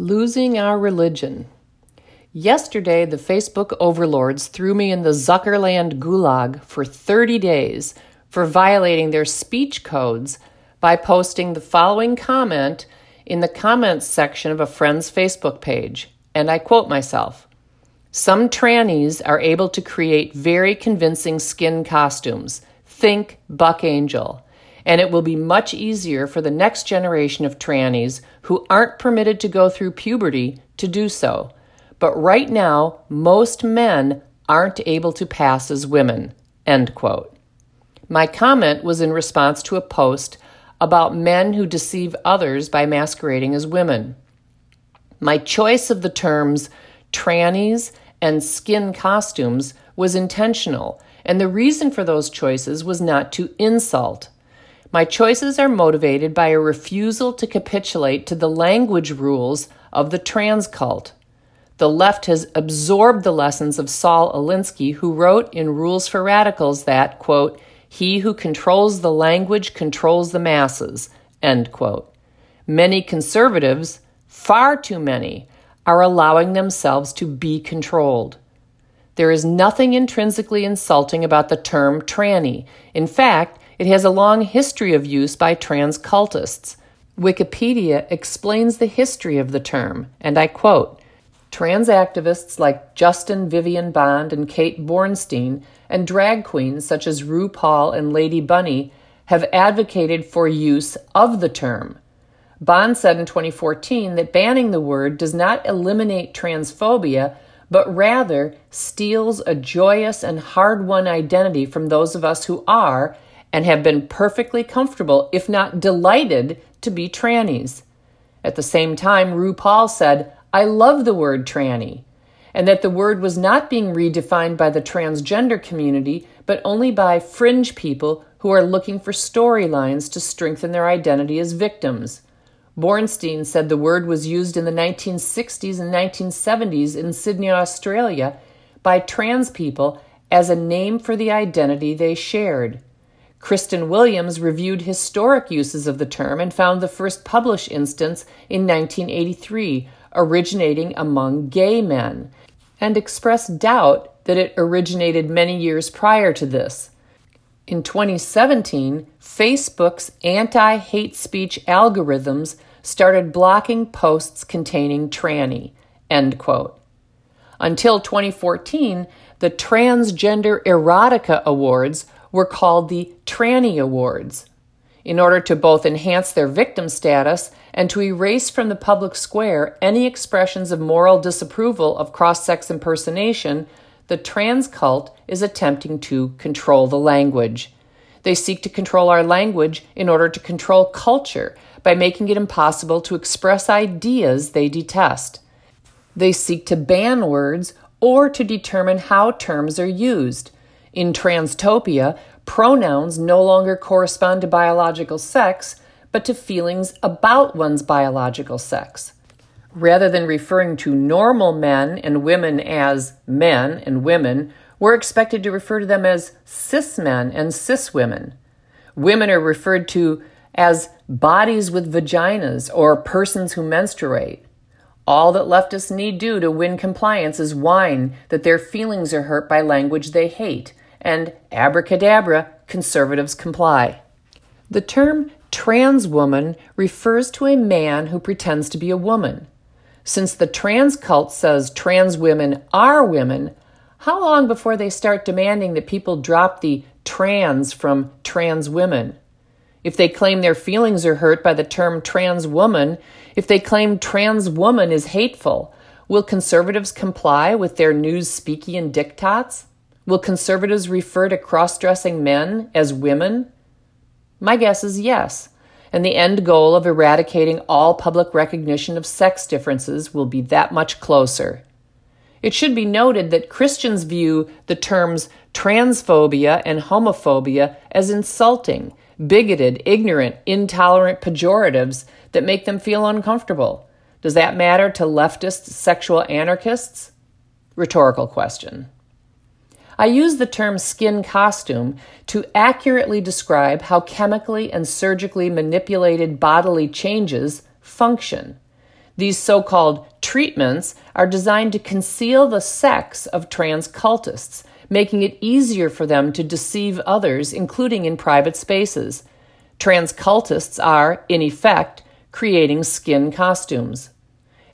Losing our religion. Yesterday, the Facebook overlords threw me in the Zuckerland gulag for 30 days for violating their speech codes by posting the following comment in the comments section of a friend's Facebook page. And I quote myself Some trannies are able to create very convincing skin costumes. Think Buck Angel and it will be much easier for the next generation of trannies who aren't permitted to go through puberty to do so. But right now, most men aren't able to pass as women. End quote. My comment was in response to a post about men who deceive others by masquerading as women. My choice of the terms trannies and skin costumes was intentional, and the reason for those choices was not to insult. My choices are motivated by a refusal to capitulate to the language rules of the trans cult. The left has absorbed the lessons of Saul Alinsky, who wrote in Rules for Radicals that, quote, he who controls the language controls the masses, end quote. Many conservatives, far too many, are allowing themselves to be controlled. There is nothing intrinsically insulting about the term tranny. In fact, it has a long history of use by trans cultists. Wikipedia explains the history of the term, and I quote Trans activists like Justin Vivian Bond and Kate Bornstein, and drag queens such as RuPaul and Lady Bunny, have advocated for use of the term. Bond said in 2014 that banning the word does not eliminate transphobia, but rather steals a joyous and hard won identity from those of us who are and have been perfectly comfortable, if not delighted, to be trannies. At the same time, RuPaul said, I love the word tranny, and that the word was not being redefined by the transgender community, but only by fringe people who are looking for storylines to strengthen their identity as victims. Bornstein said the word was used in the 1960s and 1970s in Sydney, Australia, by trans people as a name for the identity they shared. Cristan Williams reviewed historic uses of the term and found the first published instance in 1983, originating among gay men, and expressed doubt that it originated many years prior to this. In 2017, Facebook's anti hate speech algorithms started blocking posts containing tranny. End quote. Until 2014, the Transgender Erotica Awards were called the Tranny Awards. In order to both enhance their victim status and to erase from the public square any expressions of moral disapproval of cross sex impersonation, the trans cult is attempting to control the language. They seek to control our language in order to control culture by making it impossible to express ideas they detest. They seek to ban words or to determine how terms are used. In Transtopia, pronouns no longer correspond to biological sex, but to feelings about one's biological sex. Rather than referring to normal men and women as men and women, we're expected to refer to them as cis men and cis women. Women are referred to as bodies with vaginas or persons who menstruate. All that leftists need do to win compliance is whine that their feelings are hurt by language they hate and abracadabra, conservatives comply. The term trans woman refers to a man who pretends to be a woman. Since the trans cult says trans women are women, how long before they start demanding that people drop the trans from trans women? If they claim their feelings are hurt by the term trans woman, if they claim trans woman is hateful, will conservatives comply with their news speaky and diktats? Will conservatives refer to cross dressing men as women? My guess is yes, and the end goal of eradicating all public recognition of sex differences will be that much closer. It should be noted that Christians view the terms transphobia and homophobia as insulting, bigoted, ignorant, intolerant pejoratives that make them feel uncomfortable. Does that matter to leftist sexual anarchists? Rhetorical question. I use the term skin costume to accurately describe how chemically and surgically manipulated bodily changes function. These so called treatments are designed to conceal the sex of trans cultists, making it easier for them to deceive others, including in private spaces. Trans cultists are, in effect, creating skin costumes.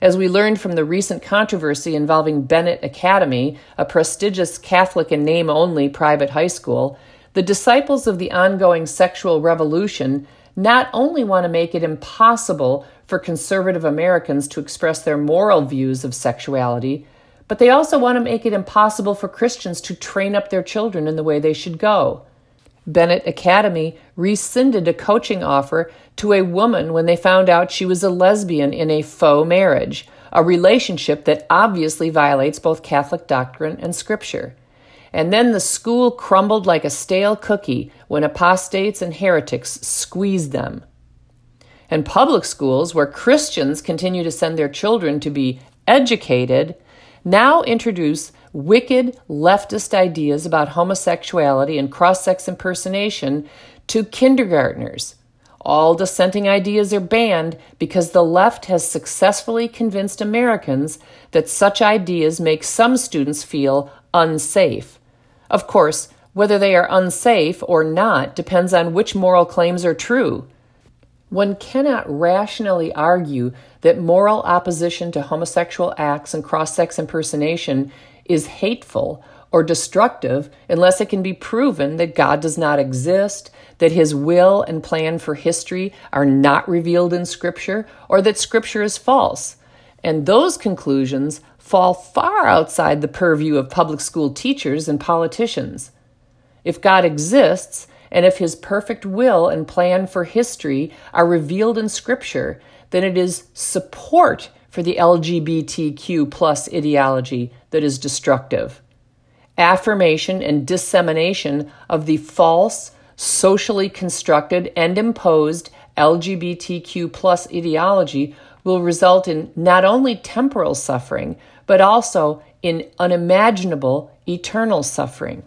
As we learned from the recent controversy involving Benet Academy, a prestigious Catholic and name only private high school, the disciples of the ongoing sexual revolution not only want to make it impossible for conservative Americans to express their moral views of sexuality, but they also want to make it impossible for Christians to train up their children in the way they should go. Benet Academy rescinded a coaching offer to a woman when they found out she was a lesbian in a faux marriage, a relationship that obviously violates both Catholic doctrine and Scripture. And then the school crumbled like a stale cookie when apostates and heretics squeezed them. And public schools, where Christians continue to send their children to be educated, now introduce wicked leftist ideas about homosexuality and cross sex impersonation to kindergartners. All dissenting ideas are banned because the left has successfully convinced Americans that such ideas make some students feel unsafe. Of course, whether they are unsafe or not depends on which moral claims are true. One cannot rationally argue that moral opposition to homosexual acts and cross sex impersonation is hateful or destructive unless it can be proven that God does not exist, that his will and plan for history are not revealed in Scripture, or that Scripture is false. And those conclusions fall far outside the purview of public school teachers and politicians. If God exists, and if his perfect will and plan for history are revealed in Scripture, then it is support for the LGBTQ plus ideology that is destructive. Affirmation and dissemination of the false, socially constructed and imposed LGBTQ plus ideology will result in not only temporal suffering, but also in unimaginable eternal suffering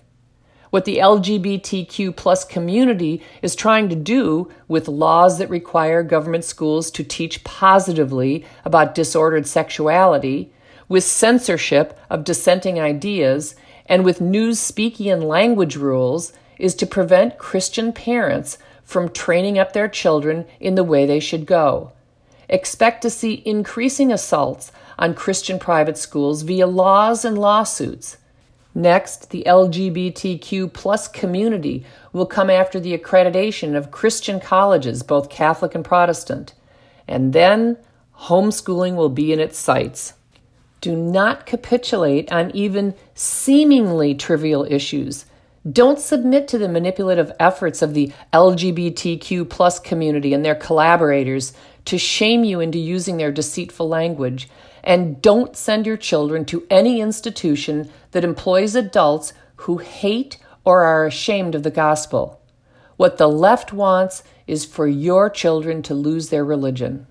what the LGBTQ plus community is trying to do with laws that require government schools to teach positively about disordered sexuality, with censorship of dissenting ideas, and with news speaking and language rules is to prevent Christian parents from training up their children in the way they should go. Expect to see increasing assaults on Christian private schools via laws and lawsuits. Next, the LGBTQ plus community will come after the accreditation of Christian colleges, both Catholic and Protestant. And then homeschooling will be in its sights. Do not capitulate on even seemingly trivial issues. Don't submit to the manipulative efforts of the LGBTQ plus community and their collaborators to shame you into using their deceitful language and don't send your children to any institution that employs adults who hate or are ashamed of the gospel. What the left wants is for your children to lose their religion.